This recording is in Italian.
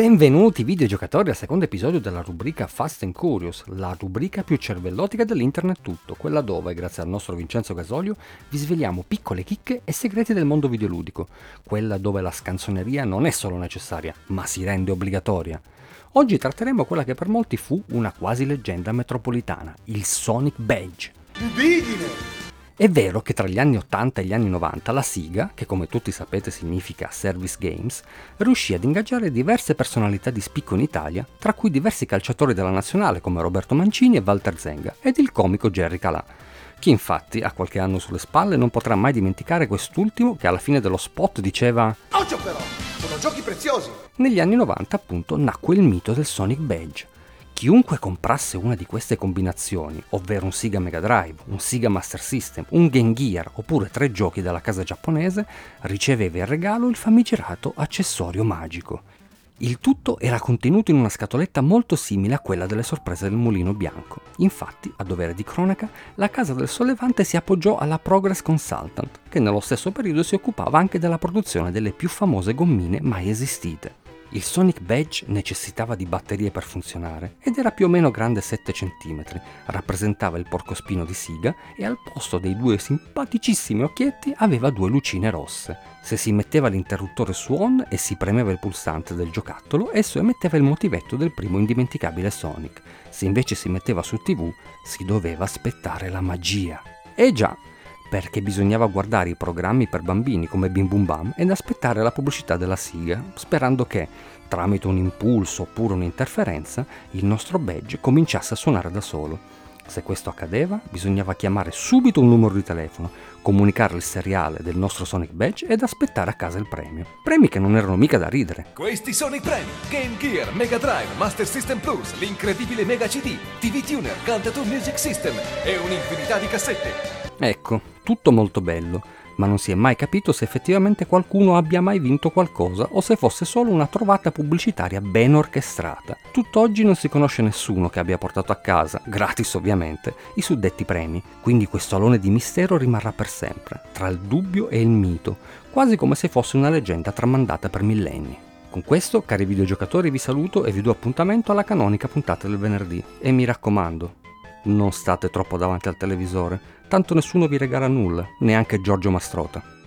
Benvenuti videogiocatori al secondo episodio della rubrica Fast and Curious, la rubrica più cervellotica dell'internet tutto, quella dove, grazie al nostro Vincenzo Gasolio, vi sveliamo piccole chicche e segreti del mondo videoludico, quella dove la scanzoneria non è solo necessaria, ma si rende obbligatoria. Oggi tratteremo quella che per molti fu una quasi leggenda metropolitana, il Sonic Badge. Ubidine! È vero che tra gli anni 80 e gli anni 90 la SIGA, che come tutti sapete significa Service Games, riuscì ad ingaggiare diverse personalità di spicco in Italia, tra cui diversi calciatori della nazionale come Roberto Mancini e Walter Zenga, ed il comico Jerry Calà. Chi infatti ha qualche anno sulle spalle non potrà mai dimenticare quest'ultimo che alla fine dello spot diceva Occhio però, sono giochi preziosi! Negli anni 90 appunto nacque il mito del Sonic Badge, Chiunque comprasse una di queste combinazioni, ovvero un Sega Mega Drive, un Sega Master System, un Game Gear oppure tre giochi dalla casa giapponese, riceveva in regalo il famigerato accessorio magico. Il tutto era contenuto in una scatoletta molto simile a quella delle sorprese del mulino bianco. Infatti, a dovere di cronaca, la casa del sollevante si appoggiò alla Progress Consultant, che nello stesso periodo si occupava anche della produzione delle più famose gommine mai esistite. Il Sonic Badge necessitava di batterie per funzionare ed era più o meno grande 7 cm, rappresentava il porcospino di Siga e al posto dei due simpaticissimi occhietti aveva due lucine rosse. Se si metteva l'interruttore su on e si premeva il pulsante del giocattolo, esso emetteva il motivetto del primo indimenticabile Sonic. Se invece si metteva su TV, si doveva aspettare la magia. E già, perché bisognava guardare i programmi per bambini come Bim Bum Bam ed aspettare la pubblicità della sigla, sperando che, tramite un impulso oppure un'interferenza, il nostro badge cominciasse a suonare da solo. Se questo accadeva, bisognava chiamare subito un numero di telefono, comunicare il seriale del nostro Sonic Badge ed aspettare a casa il premio. Premi che non erano mica da ridere. Questi sono i premi: Game Gear, Mega Drive, Master System Plus, l'incredibile Mega CD, TV Tuner, Cantato Music System e un'infinità di cassette. Ecco, tutto molto bello, ma non si è mai capito se effettivamente qualcuno abbia mai vinto qualcosa o se fosse solo una trovata pubblicitaria ben orchestrata. Tutt'oggi non si conosce nessuno che abbia portato a casa, gratis ovviamente, i suddetti premi, quindi questo alone di mistero rimarrà per sempre, tra il dubbio e il mito, quasi come se fosse una leggenda tramandata per millenni. Con questo, cari videogiocatori, vi saluto e vi do appuntamento alla canonica puntata del venerdì. E mi raccomando, non state troppo davanti al televisore, tanto nessuno vi regala nulla, neanche Giorgio Mastrota.